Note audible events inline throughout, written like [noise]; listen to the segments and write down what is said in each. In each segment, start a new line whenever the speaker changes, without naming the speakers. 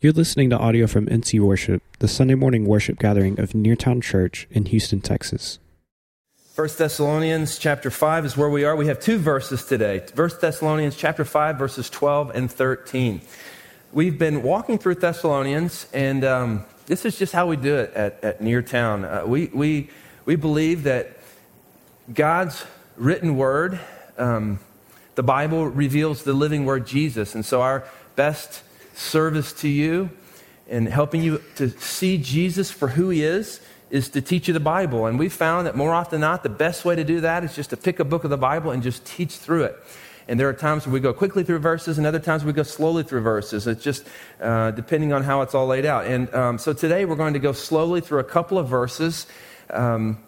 You're listening to audio from NC Worship, the Sunday morning worship gathering of Neartown Church in Houston, Texas.
1 Thessalonians chapter 5 is where we are. We have two verses today. 1 Thessalonians chapter 5, verses 12 and 13. We've been walking through Thessalonians, and um, this is just how we do it at, at Neartown. Uh, we, we, we believe that God's written word, um, the Bible reveals the living word Jesus. And so our best service to you and helping you to see Jesus for who he is is to teach you the Bible. And we've found that more often than not, the best way to do that is just to pick a book of the Bible and just teach through it. And there are times where we go quickly through verses, and other times we go slowly through verses. It's just uh, depending on how it's all laid out. And um, so today we're going to go slowly through a couple of verses. Um,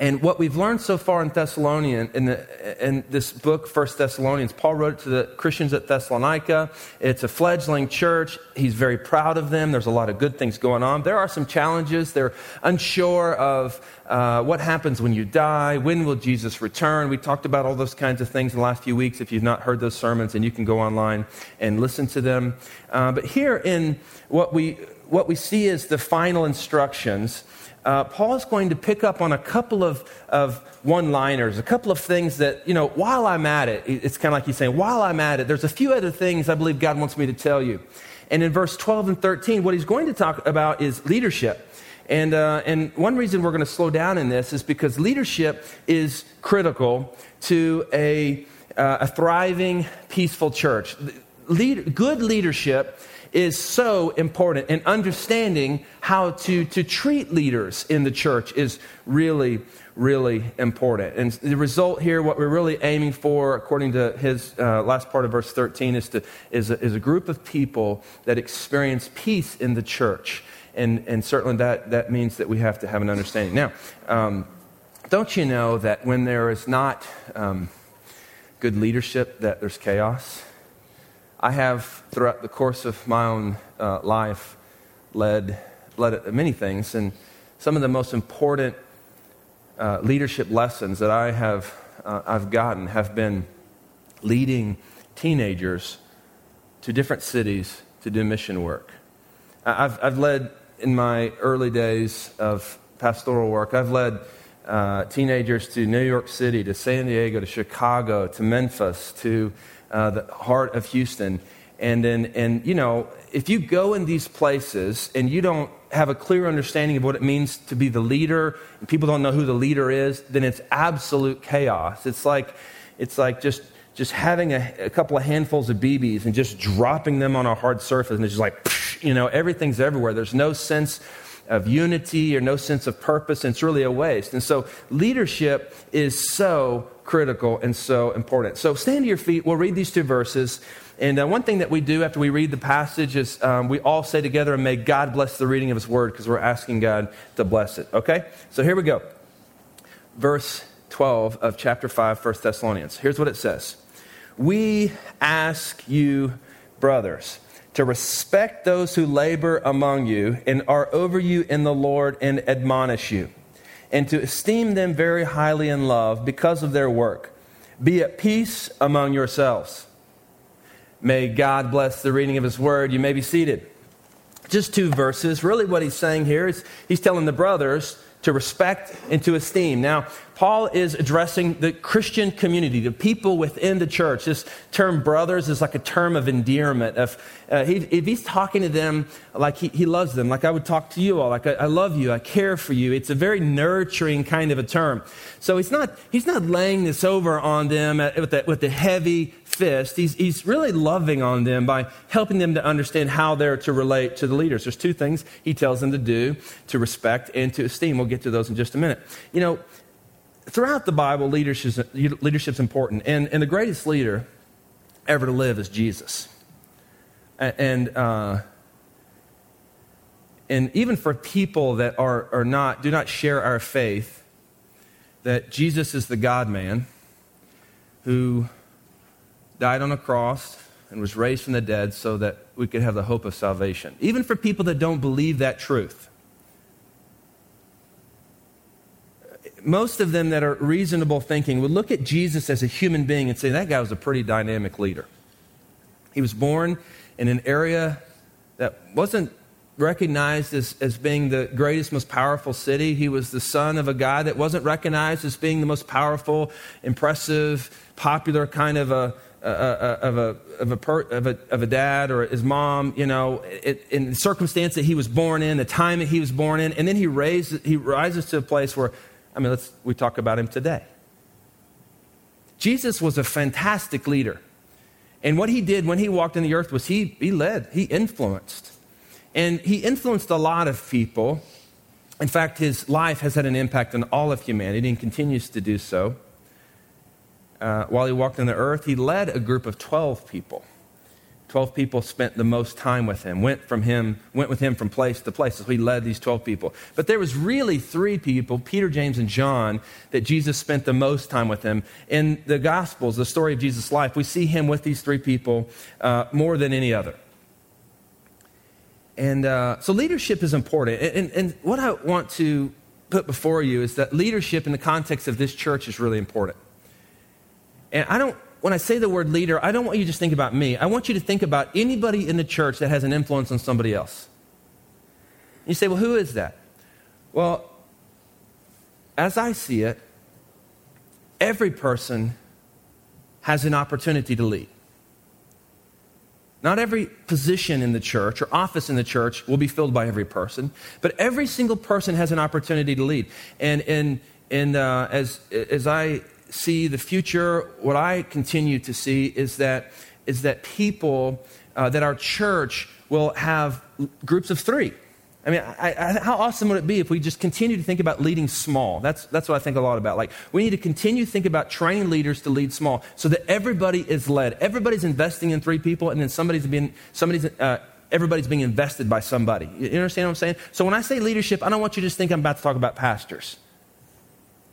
and what we've learned so far in Thessalonian, in, the, in this book, First Thessalonians, Paul wrote it to the Christians at Thessalonica. It's a fledgling church. He's very proud of them. There's a lot of good things going on. There are some challenges. They're unsure of uh, what happens when you die. When will Jesus return? We talked about all those kinds of things in the last few weeks. If you've not heard those sermons, and you can go online and listen to them. Uh, but here in what we what we see is the final instructions uh, Paul is going to pick up on a couple of, of one liners, a couple of things that, you know, while I'm at it, it's kind of like he's saying, while I'm at it, there's a few other things I believe God wants me to tell you. And in verse 12 and 13, what he's going to talk about is leadership. And, uh, and one reason we're going to slow down in this is because leadership is critical to a, uh, a thriving, peaceful church. Lead, good leadership is so important, and understanding how to, to treat leaders in the church is really, really important. And the result here, what we're really aiming for, according to his uh, last part of verse 13, is, to, is, a, is a group of people that experience peace in the church. And, and certainly that, that means that we have to have an understanding. Now, um, don't you know that when there is not um, good leadership, that there's chaos? I have, throughout the course of my own uh, life, led, led many things, and some of the most important uh, leadership lessons that I have uh, I've gotten have been leading teenagers to different cities to do mission work. I've, I've led in my early days of pastoral work. I've led uh, teenagers to New York City, to San Diego, to Chicago, to Memphis, to uh, the heart of Houston. And, then, and, you know, if you go in these places and you don't have a clear understanding of what it means to be the leader, and people don't know who the leader is, then it's absolute chaos. It's like, it's like just, just having a, a couple of handfuls of BBs and just dropping them on a hard surface, and it's just like, you know, everything's everywhere. There's no sense of unity or no sense of purpose, and it's really a waste. And so, leadership is so critical and so important. So, stand to your feet. We'll read these two verses. And uh, one thing that we do after we read the passage is um, we all say together, and may God bless the reading of His word, because we're asking God to bless it. Okay? So, here we go. Verse 12 of chapter 5, 1 Thessalonians. Here's what it says We ask you, brothers, to respect those who labor among you and are over you in the Lord and admonish you, and to esteem them very highly in love because of their work. Be at peace among yourselves. May God bless the reading of His word. You may be seated. Just two verses. Really, what he's saying here is he's telling the brothers to respect and to esteem. Now, Paul is addressing the Christian community, the people within the church. This term brothers is like a term of endearment. If, uh, he, if he's talking to them like he, he, loves them, like I would talk to you all, like I, I, love you, I care for you, it's a very nurturing kind of a term. So he's not, he's not laying this over on them with the, with the heavy fist. He's, he's really loving on them by helping them to understand how they're to relate to the leaders. There's two things he tells them to do to respect and to esteem. We'll get to those in just a minute. You know, throughout the Bible, leadership leadership's important. And, and the greatest leader ever to live is Jesus. And, uh, and even for people that are, are not, do not share our faith, that Jesus is the God man who died on a cross and was raised from the dead so that we could have the hope of salvation. Even for people that don't believe that truth. Most of them that are reasonable thinking would look at Jesus as a human being and say, that guy was a pretty dynamic leader. He was born in an area that wasn't recognized as, as being the greatest, most powerful city. He was the son of a guy that wasn't recognized as being the most powerful, impressive, popular kind of a, of a, of a, per, of, a, of a dad or his mom, you know, it, in the circumstance that he was born in, the time that he was born in, and then he, raised, he rises to a place where, I mean, let's, we talk about him today. Jesus was a fantastic leader. And what he did when he walked in the earth was he, he led, he influenced. And he influenced a lot of people. In fact, his life has had an impact on all of humanity and continues to do so. Uh, while he walked on the earth, he led a group of 12 people. 12 people spent the most time with him, went from him, went with him from place to place. So he led these 12 people. But there was really three people, Peter, James, and John, that Jesus spent the most time with him. In the Gospels, the story of Jesus' life, we see him with these three people uh, more than any other. And uh, so leadership is important. And, and, and what I want to put before you is that leadership in the context of this church is really important. And I don't, when I say the word leader, I don't want you to just think about me. I want you to think about anybody in the church that has an influence on somebody else. You say, well, who is that? Well, as I see it, every person has an opportunity to lead. Not every position in the church or office in the church will be filled by every person, but every single person has an opportunity to lead. And, and, and uh, as, as I see the future, what I continue to see is that, is that people, uh, that our church will have groups of three I mean, I, I, how awesome would it be if we just continue to think about leading small? That's, that's what I think a lot about. Like, we need to continue to think about training leaders to lead small so that everybody is led. Everybody's investing in three people, and then somebody's being, somebody's, uh, everybody's being invested by somebody. You understand what I'm saying? So when I say leadership, I don't want you to just think I'm about to talk about pastors.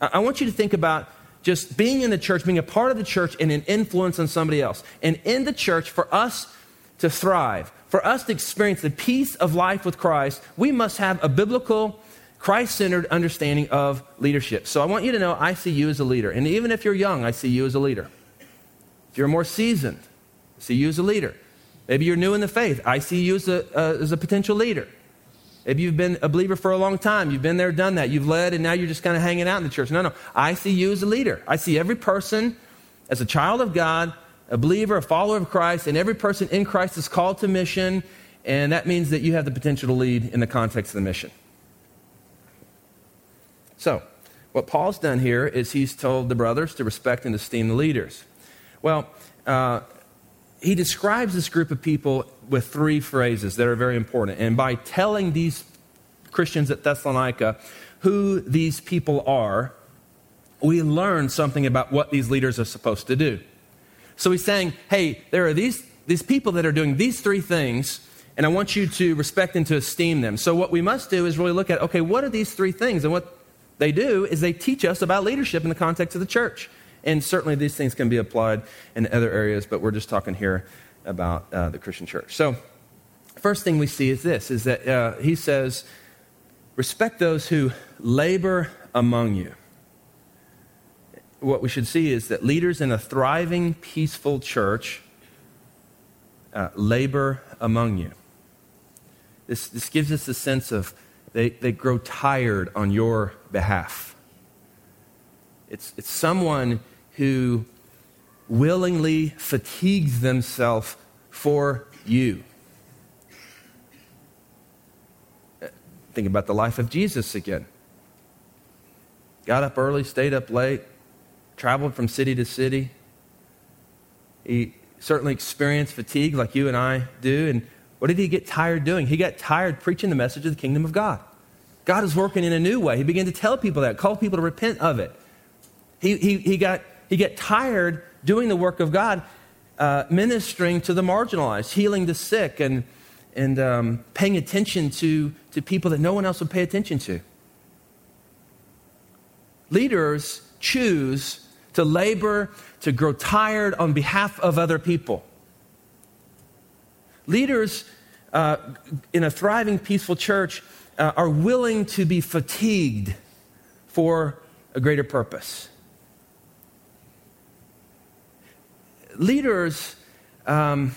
I, I want you to think about just being in the church, being a part of the church, and an influence on somebody else. And in the church, for us to thrive, for us to experience the peace of life with Christ, we must have a biblical, Christ centered understanding of leadership. So I want you to know I see you as a leader. And even if you're young, I see you as a leader. If you're more seasoned, I see you as a leader. Maybe you're new in the faith, I see you as a, uh, as a potential leader. Maybe you've been a believer for a long time. You've been there, done that. You've led, and now you're just kind of hanging out in the church. No, no. I see you as a leader. I see every person as a child of God a believer, a follower of Christ, and every person in Christ is called to mission, and that means that you have the potential to lead in the context of the mission. So, what Paul's done here is he's told the brothers to respect and esteem the leaders. Well, uh, he describes this group of people with three phrases that are very important. And by telling these Christians at Thessalonica who these people are, we learn something about what these leaders are supposed to do. So he's saying, hey, there are these, these people that are doing these three things, and I want you to respect and to esteem them. So what we must do is really look at, okay, what are these three things? And what they do is they teach us about leadership in the context of the church. And certainly these things can be applied in other areas, but we're just talking here about uh, the Christian church. So first thing we see is this, is that uh, he says, respect those who labor among you what we should see is that leaders in a thriving, peaceful church uh, labor among you. This, this gives us a sense of they, they grow tired on your behalf. It's, it's someone who willingly fatigues themselves for you. Think about the life of Jesus again. Got up early, stayed up late, traveled from city to city. He certainly experienced fatigue like you and I do. And what did he get tired doing? He got tired preaching the message of the kingdom of God. God is working in a new way. He began to tell people that, call people to repent of it. He, he, he, got, he get tired doing the work of God, uh, ministering to the marginalized, healing the sick, and, and um, paying attention to, to people that no one else would pay attention to. Leaders choose to labor, to grow tired on behalf of other people. Leaders uh, in a thriving, peaceful church uh, are willing to be fatigued for a greater purpose. Leaders um,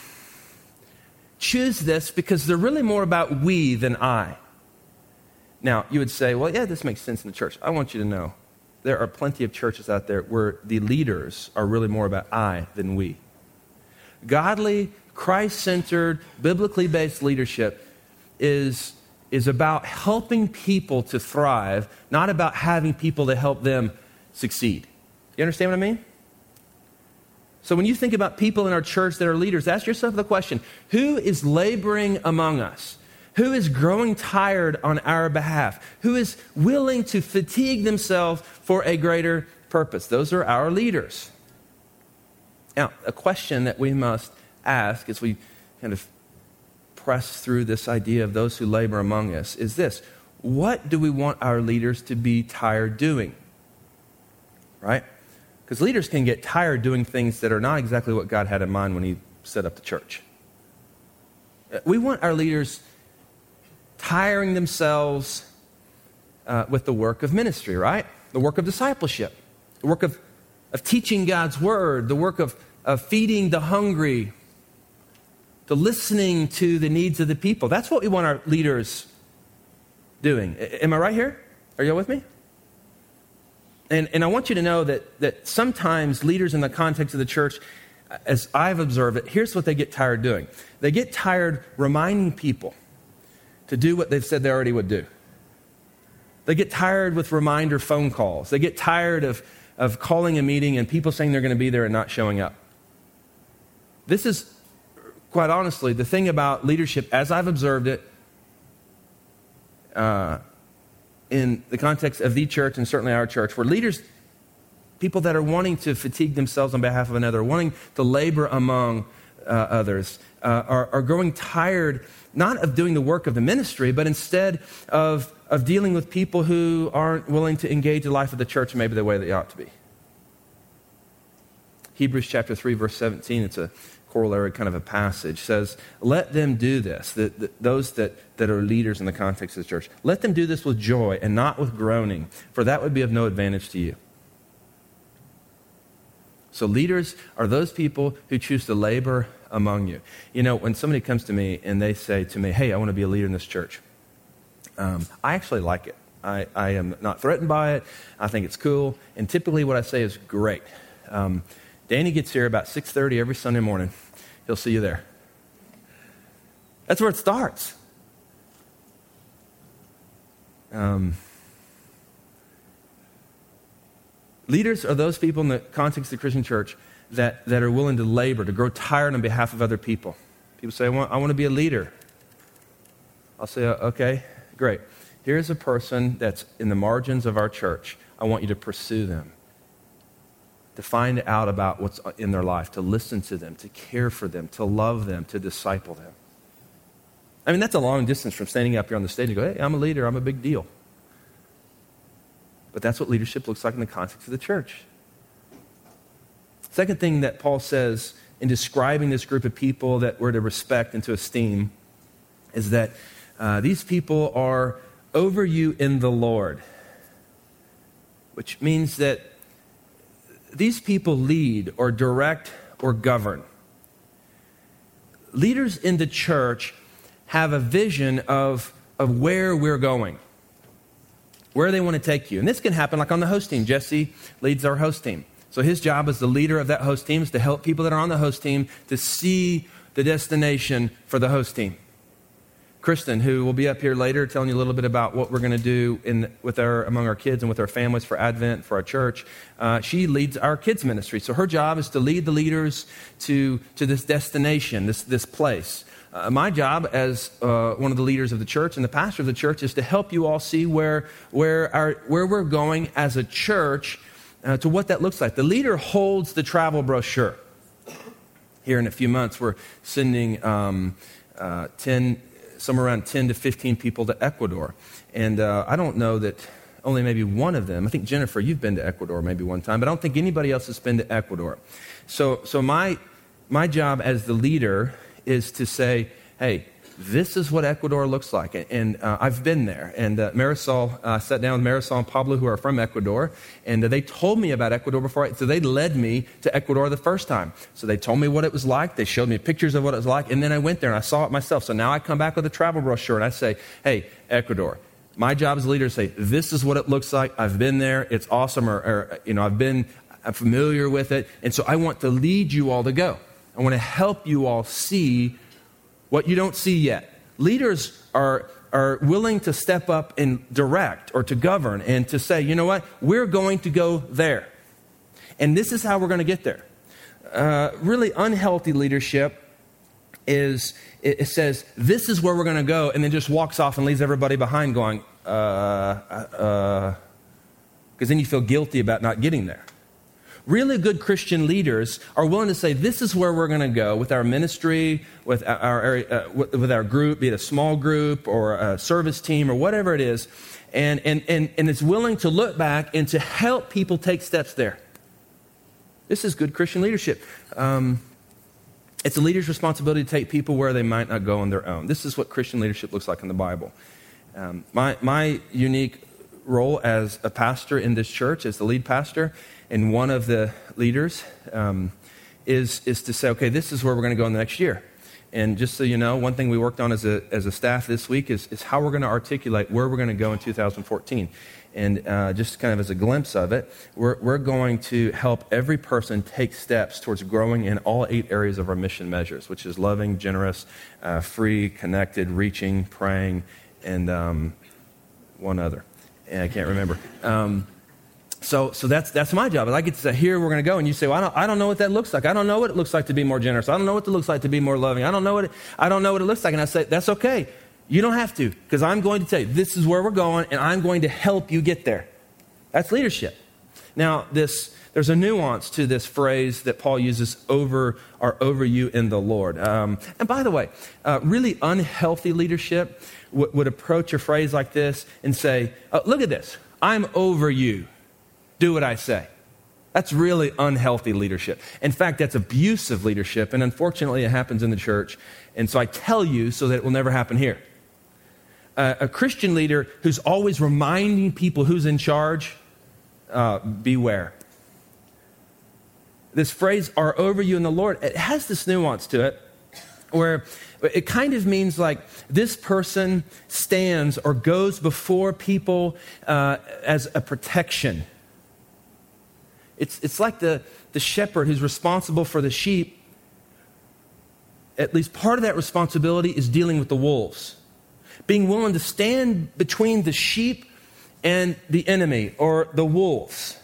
choose this because they're really more about we than I. Now, you would say, well, yeah, this makes sense in the church. I want you to know there are plenty of churches out there where the leaders are really more about I than we. Godly, Christ centered, biblically based leadership is, is about helping people to thrive, not about having people to help them succeed. You understand what I mean? So when you think about people in our church that are leaders, ask yourself the question who is laboring among us? Who is growing tired on our behalf? Who is willing to fatigue themselves for a greater purpose? Those are our leaders. Now, a question that we must ask as we kind of press through this idea of those who labor among us is this What do we want our leaders to be tired doing? Right? Because leaders can get tired doing things that are not exactly what God had in mind when He set up the church. Uh, we want our leaders tiring themselves uh, with the work of ministry, right? The work of discipleship, the work of, of teaching God's word, the work of, of feeding the hungry, the listening to the needs of the people. That's what we want our leaders doing. Am I right here? Are you all with me? And, and I want you to know that, that sometimes leaders in the context of the church, as I've observed it, here's what they get tired doing. They get tired reminding people to do what they've said they already would do. They get tired with reminder phone calls. They get tired of, of calling a meeting and people saying they're going to be there and not showing up. This is, quite honestly, the thing about leadership, as I've observed it, uh, in the context of the church and certainly our church, where leaders, people that are wanting to fatigue themselves on behalf of another, wanting to labor among uh, others, uh, are, are growing tired not of doing the work of the ministry, but instead of, of dealing with people who aren't willing to engage the life of the church maybe the way they ought to be. Hebrews chapter 3, verse 17, it's a corollary kind of a passage says, Let them do this, the, the, those that, that are leaders in the context of the church. Let them do this with joy and not with groaning, for that would be of no advantage to you. So, leaders are those people who choose to labor among you. You know, when somebody comes to me and they say to me, Hey, I want to be a leader in this church, um, I actually like it. I, I, am not threatened by it. I think it's cool. And typically, what I say is great. Um, Danny gets here about 6:30 every Sunday morning. He'll see you there. That's where it starts. Um, leaders are those people in the context of the Christian church that, that are willing to labor, to grow tired on behalf of other people. People say, I want, I want to be a leader. I'll say, okay, great. Here's a person that's in the margins of our church. I want you to pursue them to find out about what's in their life, to listen to them, to care for them, to love them, to disciple them. I mean, that's a long distance from standing up here on the stage and go, hey, I'm a leader, I'm a big deal. But that's what leadership looks like in the context of the church. Second thing that Paul says in describing this group of people that we're to respect and to esteem is that uh, these people are over you in the Lord, which means that these people lead or direct or govern. Leaders in the church have a vision of, of where we're going, where they want to take you. And this can happen like on the host team. Jesse leads our host team. So his job as the leader of that host team is to help people that are on the host team to see the destination for the host team. Kristen, who will be up here later telling you a little bit about what we're going to do in, with our, among our kids and with our families for Advent, for our church. Uh, she leads our kids' ministry. So her job is to lead the leaders to, to this destination, this, this place. Uh, my job as uh, one of the leaders of the church and the pastor of the church is to help you all see where, where, our, where we're going as a church uh, to what that looks like. The leader holds the travel brochure. Here in a few months, we're sending um, uh, 10 somewhere around 10 to 15 people to Ecuador. And uh, I don't know that only maybe one of them, I think Jennifer, you've been to Ecuador maybe one time, but I don't think anybody else has been to Ecuador. So, so my, my job as the leader is to say, hey, this is what Ecuador looks like. And, uh, I've been there. And uh, Marisol, uh, sat down with Marisol and Pablo, who are from Ecuador, and uh, they told me about Ecuador before. I, so they led me to Ecuador the first time. So they told me what it was like. They showed me pictures of what it was like. And then I went there and I saw it myself. So now I come back with a travel brochure and I say, hey, Ecuador. My job as a leader is to say, this is what it looks like. I've been there. It's awesome. Or, or you know, I've been I'm familiar with it. And so I want to lead you all to go. I want to help you all see what you don't see yet. Leaders are, are willing to step up and direct or to govern and to say, you know what, we're going to go there. And this is how we're going to get there. Uh, really unhealthy leadership is it, says, this is where we're going to go, and then just walks off and leaves everybody behind going, uh, uh, because uh, then you feel guilty about not getting there really good Christian leaders are willing to say, this is where we're going to go with our ministry, with our, uh, with our group, be it a small group or a service team or whatever it is, and, and, and, and it's willing to look back and to help people take steps there. This is good Christian leadership. Um, it's a leader's responsibility to take people where they might not go on their own. This is what Christian leadership looks like in the Bible. Um, my, my unique role as a pastor in this church, as the lead pastor, and one of the leaders um, is, is to say, okay, this is where we're going to go in the next year. And just so you know, one thing we worked on as a, as a staff this week is, is how we're going to articulate where we're going to go in 2014. And uh, just kind of as a glimpse of it, we're, we're going to help every person take steps towards growing in all eight areas of our mission measures, which is loving, generous, uh, free, connected, reaching, praying, and um, one other. And I can't remember. Um, so, so that's, that's my job. I get to say, here we're going to go. And you say, well, I don't, I don't know what that looks like. I don't know what it looks like to be more generous. I don't know what it looks like to be more loving. I don't know what it, I don't know what it looks like. And I say, that's okay. You don't have to, because I'm going to tell you, this is where we're going, and I'm going to help you get there. That's leadership. Now, this, there's a nuance to this phrase that Paul uses over or over you in the Lord. Um, and by the way, uh, really unhealthy leadership w- would approach a phrase like this and say, oh, Look at this, I'm over you do what I say. That's really unhealthy leadership. In fact, that's abusive leadership, and unfortunately, it happens in the church. And so I tell you so that it will never happen here. Uh, a Christian leader who's always reminding people who's in charge, uh, beware. This phrase, are over you in the Lord, it has this nuance to it where it kind of means like this person stands or goes before people uh, as a protection it's, it's like the, the shepherd who's responsible for the sheep. At least part of that responsibility is dealing with the wolves. Being willing to stand between the sheep and the enemy or the wolves.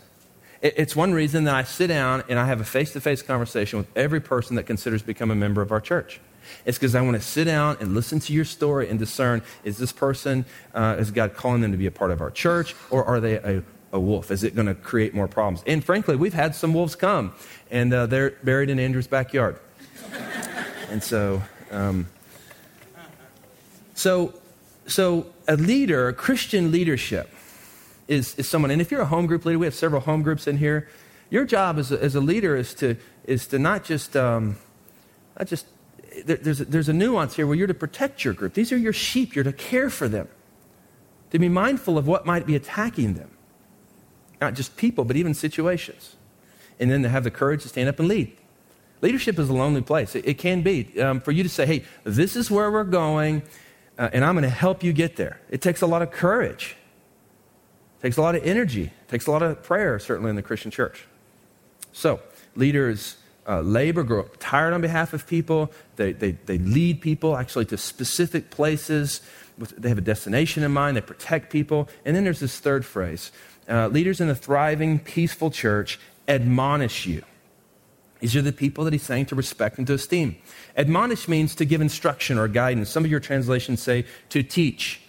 It's one reason that I sit down and I have a face to face conversation with every person that considers becoming a member of our church. It's because I want to sit down and listen to your story and discern is this person, uh, is God calling them to be a part of our church, or are they a a wolf? Is it going to create more problems? And frankly, we've had some wolves come, and uh, they're buried in Andrew's backyard. and so, um, so, so a leader, a Christian leadership, is, is someone. And if you're a home group leader, we have several home groups in here. Your job as a, as a leader is to is to not just um, not just there, there's a, there's a nuance here where you're to protect your group. These are your sheep. You're to care for them, to be mindful of what might be attacking them not just people, but even situations. And then to have the courage to stand up and lead. Leadership is a lonely place. It, it can be. Um, for you to say, hey, this is where we're going, uh, and I'm going to help you get there. It takes a lot of courage, it takes a lot of energy, it takes a lot of prayer, certainly in the Christian church. So, leaders uh, labor, grow tired on behalf of people. They, they, they lead people actually to specific places. They have a destination in mind. They protect people. And then there's this third phrase uh, leaders in a thriving, peaceful church admonish you. These are the people that he's saying to respect and to esteem. Admonish means to give instruction or guidance. Some of your translations say to teach.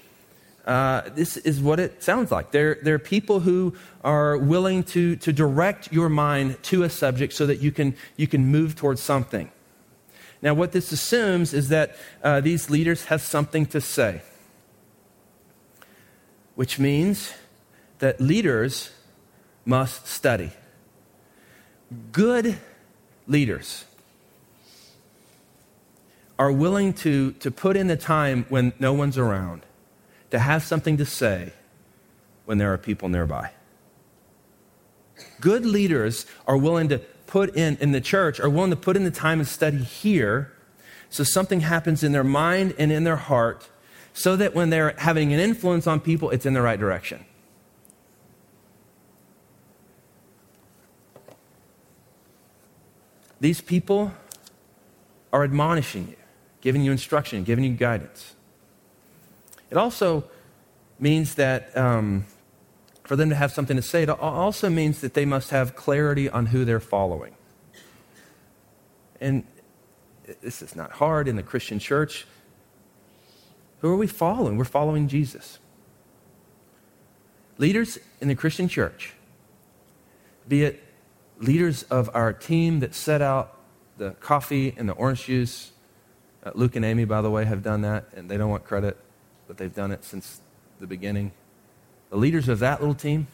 Uh, this is what it sounds like. They're, they're people who are willing to, to direct your mind to a subject so that you can, you can move towards something. Now, what this assumes is that uh, these leaders have something to say, which means that leaders must study. Good leaders are willing to, to put in the time when no one's around, to have something to say when there are people nearby. Good leaders are willing to put in, in the church, are willing to put in the time and study here so something happens in their mind and in their heart so that when they're having an influence on people, it's in the right direction. These people are admonishing you, giving you instruction, giving you guidance. It also means that um, for them to have something to say, it also means that they must have clarity on who they're following. And this is not hard in the Christian church. Who are we following? We're following Jesus. Leaders in the Christian church, be it leaders of our team that set out the coffee and the orange juice. Uh, Luke and Amy, by the way, have done that, and they don't want credit, but they've done it since the beginning. The leaders of that little team,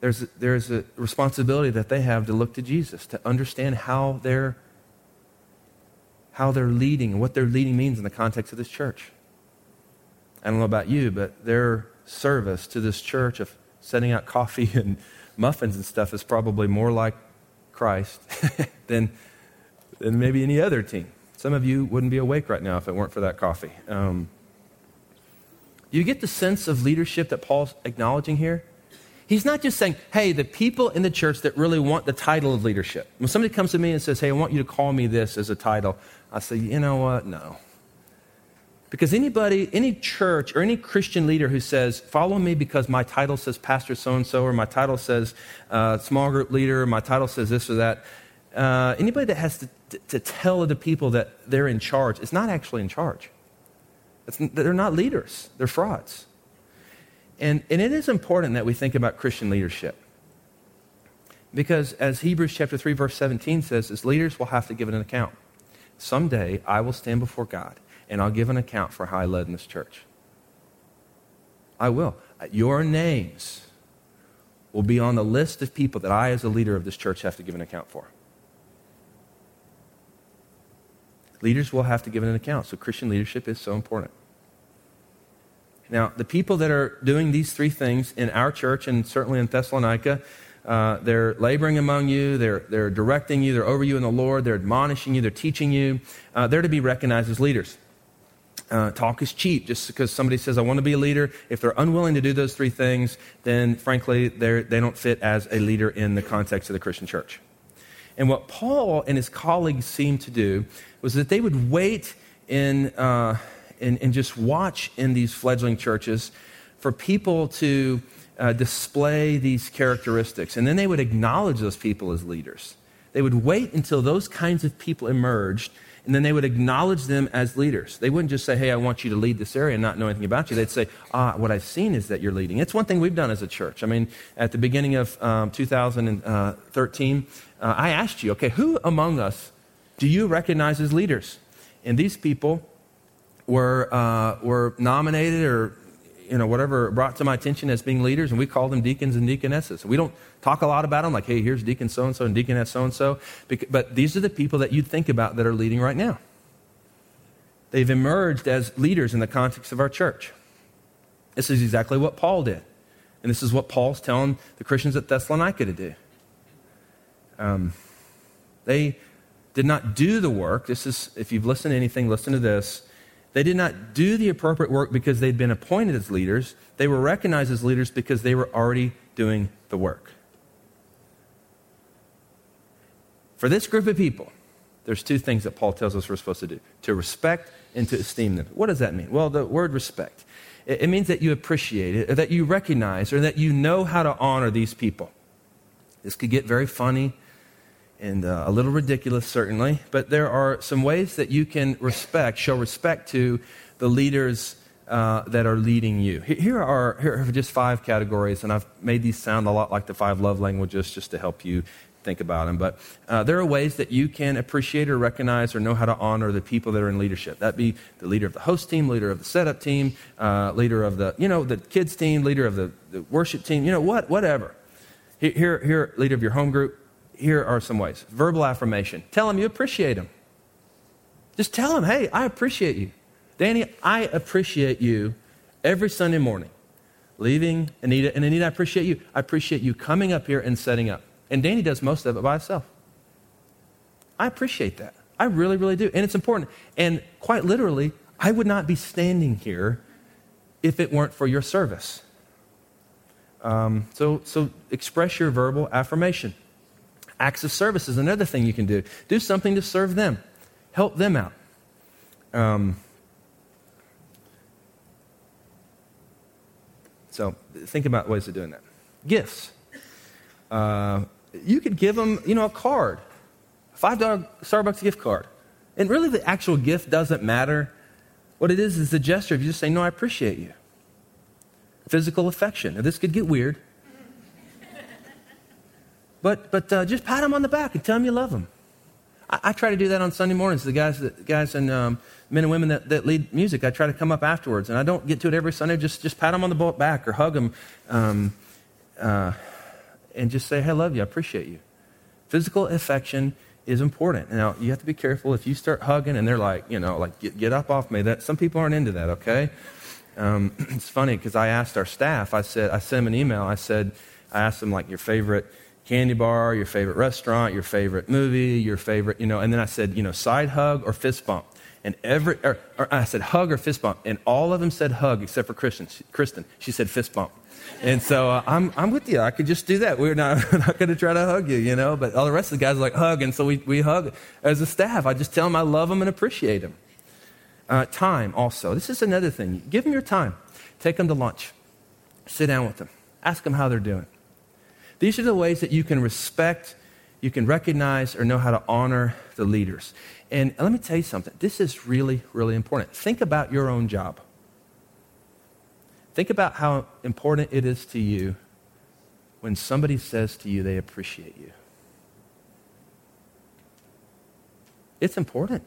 there's a, there's a responsibility that they have to look to Jesus, to understand how they're, how they're leading and what their leading means in the context of this church. I don't know about you, but their service to this church of setting out coffee [laughs] and muffins and stuff is probably more like Christ [laughs] than, than maybe any other team. Some of you wouldn't be awake right now if it weren't for that coffee. Um, you get the sense of leadership that Paul's acknowledging here? He's not just saying, hey, the people in the church that really want the title of leadership. When somebody comes to me and says, hey, I want you to call me this as a title, I say, you know what? No. Because anybody, any church or any Christian leader who says, follow me because my title says pastor so and so, or my title says uh, small group leader, or my title says this or that, uh, anybody that has to, to, tell the people that they're in charge is not actually in charge. It's, they're not leaders, they're frauds. And, and it is important that we think about Christian leadership. Because as Hebrews chapter 3, verse 17 says, as leaders will have to give an account. Someday I will stand before God and I'll give an account for how I led in this church. I will. Your names will be on the list of people that I, as a leader of this church, have to give an account for. Leaders will have to give an account. So Christian leadership is so important. Now, the people that are doing these three things in our church and certainly in Thessalonica, uh, they're laboring among you, they're, they're directing you, they're over you in the Lord, they're admonishing you, they're teaching you. Uh, they're to be recognized as leaders. Uh, talk is cheap. Just because somebody says, I want to be a leader, if they're unwilling to do those three things, then frankly, they don't fit as a leader in the context of the Christian church. And what Paul and his colleagues seemed to do was that they would wait in, uh, and, and just watch in these fledgling churches for people to uh, display these characteristics. And then they would acknowledge those people as leaders. They would wait until those kinds of people emerged and then they would acknowledge them as leaders. They wouldn't just say, Hey, I want you to lead this area and not know anything about you. They'd say, Ah, what I've seen is that you're leading. It's one thing we've done as a church. I mean, at the beginning of um, 2013, uh, I asked you, Okay, who among us do you recognize as leaders? And these people were, uh, were nominated or you know, whatever brought to my attention as being leaders, and we call them deacons and deaconesses. We don't talk a lot about them, like, hey, here's deacon so and so and deaconess so and so. But these are the people that you'd think about that are leading right now. They've emerged as leaders in the context of our church. This is exactly what Paul did. And this is what Paul's telling the Christians at Thessalonica to do. Um, they did not do the work. This is, if you've listened to anything, listen to this. They did not do the appropriate work because they'd been appointed as leaders. They were recognized as leaders because they were already doing the work. For this group of people, there's two things that Paul tells us we're supposed to do to respect and to esteem them. What does that mean? Well, the word respect, it, means that you appreciate it, or that you recognize, or that you know how to honor these people. This could get very funny and uh, a little ridiculous, certainly, but there are some ways that you can respect, show respect to the leaders uh, that are leading you. Here are, here are just five categories, and I've made these sound a lot like the five love languages just to help you think about them. But uh, there are ways that you can appreciate or recognize or know how to honor the people that are in leadership. That be the leader of the host team, leader of the setup team, uh, leader of the, you know, the kids team, leader of the, the worship team, you know, what, whatever. Here, here, leader of your home group, here are some ways verbal affirmation. Tell them you appreciate them. Just tell them, hey, I appreciate you. Danny, I appreciate you every Sunday morning. Leaving Anita, and Anita, I appreciate you. I appreciate you coming up here and setting up. And Danny does most of it by himself. I appreciate that. I really, really do. And it's important. And quite literally, I would not be standing here if it weren't for your service. Um, so, so express your verbal affirmation. Acts of service is another thing you can do. Do something to serve them, help them out. Um, so think about ways of doing that. Gifts. Uh, you could give them, you know, a card, five dollar Starbucks gift card, and really the actual gift doesn't matter. What it is is the gesture of you just saying, "No, I appreciate you." Physical affection. Now, this could get weird. But, but uh, just pat them on the back and tell them you love them. I, I try to do that on Sunday mornings. The guys, guys and um, men and women that, that lead music, I try to come up afterwards. And I don't get to it every Sunday. Just, just pat them on the back or hug them um, uh, and just say, hey, I love you. I appreciate you. Physical affection is important. Now, you have to be careful if you start hugging and they're like, you know, like, get, get up off me. That, some people aren't into that, okay? Um, [clears throat] it's funny because I asked our staff, I said, I sent them an email. I said, I asked them, like, your favorite candy bar, your favorite restaurant, your favorite movie, your favorite, you know, and then I said, you know, side hug or fist bump. And every, or, or I said hug or fist bump. And all of them said hug except for Kristen. She, Kristen, she said fist bump. And so uh, I'm, I'm with you. I could just do that. We're not, [laughs] not going to try to hug you, you know, but all the rest of the guys are like hug. And so we, we hug as a staff. I just tell them I love them and appreciate them. Uh, time also. This is another thing. Give them your time. Take them to lunch. Sit down with them. Ask them how they're doing. These are the ways that you can respect, you can recognize, or know how to honor the leaders. And let me tell you something. This is really, really important. Think about your own job. Think about how important it is to you when somebody says to you they appreciate you. It's important.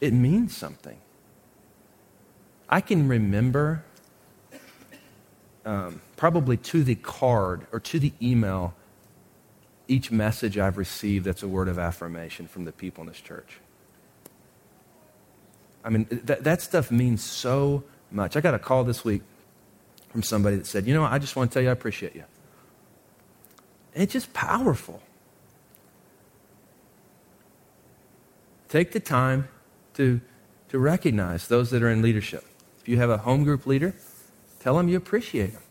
It means something. I can remember um, probably to the card or to the email each message I've received that's a word of affirmation from the people in this church. I mean, that, that stuff means so much. I got a call this week from somebody that said, You know, I just want to tell you I appreciate you. It's just powerful. Take the time to, to recognize those that are in leadership. If you have a home group leader, tell them you appreciate them.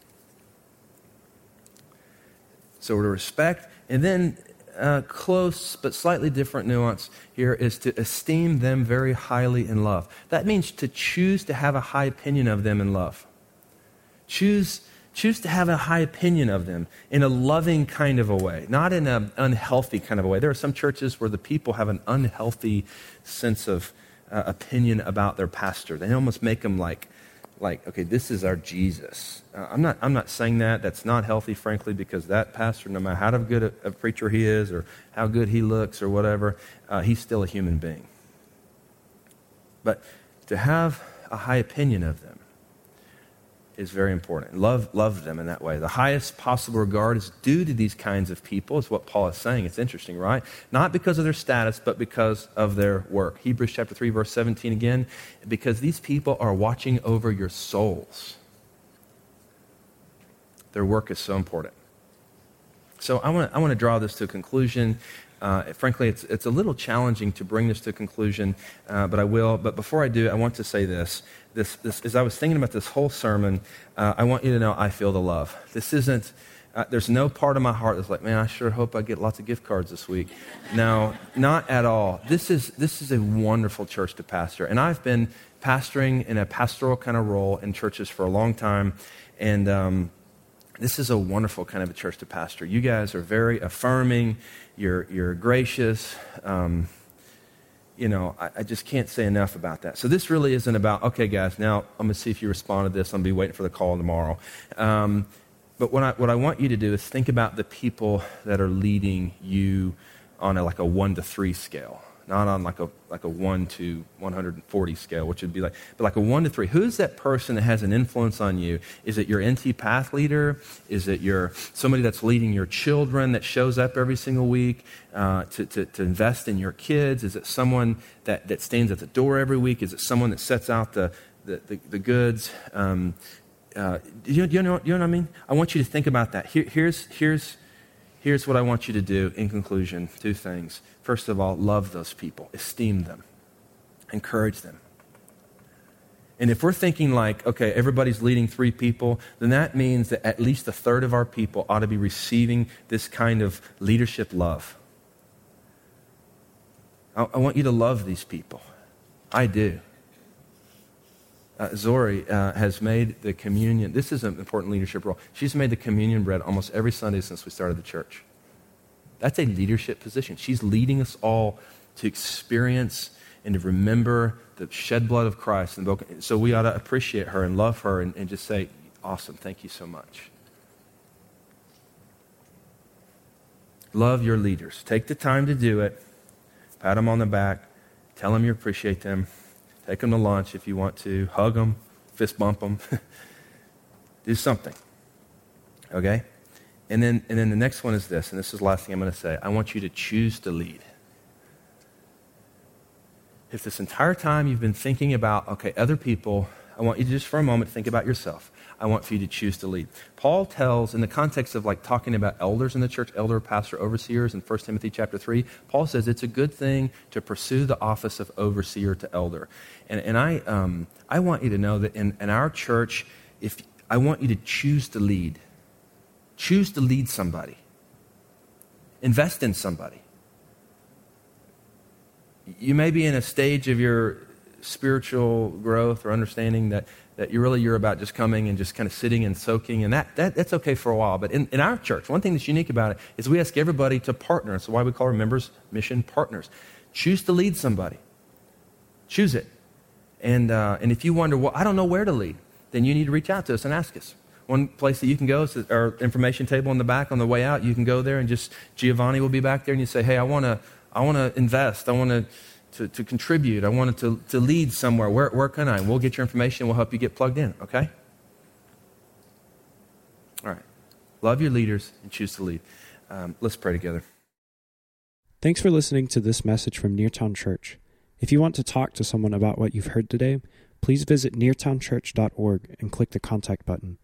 So to respect, and then uh, close but slightly different nuance here is to esteem them very highly in love. That means to choose to have a high opinion of them in love. Choose, choose to have a high opinion of them in a loving kind of a way, not in an unhealthy kind of a way. There are some churches where the people have an unhealthy sense of uh, opinion about their pastor. They almost make them like, like okay, this is our Jesus. Uh, I'm, not, I'm not saying that. That's not healthy, frankly, because that pastor, no matter how good a, a preacher he is or how good he looks or whatever, uh, he's still a human being. But to have a high opinion of them, is very important. Love, love them in that way. The highest possible regard is due to these kinds of people, is what Paul is saying. It's interesting, right? Not because of their status, but because of their work. Hebrews chapter 3, verse 17 again, because these people are watching over your souls. Their work is so important. So I want to I want to draw this to a conclusion. Uh, frankly, it's, it's a little challenging to bring this to a conclusion, uh, but I will. But before I do, I want to say this this, this, as I was thinking about this whole sermon, uh, I want you to know I feel the love. This isn't, uh, there's no part of my heart that's like, man, I sure hope I get lots of gift cards this week. No, not at all. This is, this is a wonderful church to pastor. And I've been pastoring in a pastoral kind of role in churches for a long time. And um, this is a wonderful kind of a church to pastor. You guys are very affirming, you're, you're gracious. Um, you know, I, I, just can't say enough about that. So this really isn't about, okay, guys, now I'm going to see if you respond to this. I'm going to be waiting for the call tomorrow. Um, but what I, what I want you to do is think about the people that are leading you on a, like a one to three scale. Not on like a, like a 1 to 140 scale, which would be like, but like a 1 to 3. Who's that person that has an influence on you? Is it your NT Path leader? Is it your, somebody that's leading your children that shows up every single week uh, to, to, to invest in your kids? Is it someone that, that stands at the door every week? Is it someone that sets out the, the, the, the goods? Um, uh, you, you know, you know what I mean? I want you to think about that. Here, here's, here's, here's what I want you to do in conclusion two things. First of all, love those people, esteem them, encourage them. And if we're thinking like, okay, everybody's leading three people, then that means that at least a third of our people ought to be receiving this kind of leadership love. I, I want you to love these people. I do uh, Zori uh, has made the communion. This is an important leadership role. She's made the communion bread almost every Sunday since we started the church. That's a leadership position. She's leading us all to experience and to remember the shed blood of Christ. And so we ought to appreciate her and love her and, and just say, Awesome, thank you so much. Love your leaders. Take the time to do it. Pat them on the back. Tell them you appreciate them. Take them to lunch if you want to. Hug them, fist bump them. [laughs] Do something. Okay? And then, and then the next one is this, and this is the last thing I'm going to say. I want you to choose to lead. If this entire time you've been thinking about, okay, other people, I want you to just for a moment think about yourself. I want for you to choose to lead. Paul tells, in the context of like talking about elders in the church, elder, pastor, overseers in 1 Timothy chapter 3, Paul says it's a good thing to pursue the office of overseer to elder. And, and I, um, I want you to know that in, in our church, if I want you to choose to lead, choose to lead somebody, invest in somebody. You may be in a stage of your spiritual growth or understanding that that you really you're about just coming and just kind of sitting and soaking, and that, that that's okay for a while. But in, in our church, one thing that's unique about it is we ask everybody to partner. That's why we call our members mission partners. Choose to lead somebody. Choose it. And, uh, and if you wonder, well, I don't know where to lead, then you need to reach out to us and ask us. One place that you can go is our information table in the back on the way out. You can go there and just, Giovanni will be back there and you say, hey, I want to I wanna invest. I want to to, to contribute. I wanted to, to lead somewhere. Where, where can I? We'll get your information. We'll help you get plugged in, okay? All right. Love your leaders and choose to lead. Um, let's pray together.
Thanks for listening to this message from Neartown Church. If you want to talk to someone about what you've heard today, please visit neartownchurch.org and click the contact button.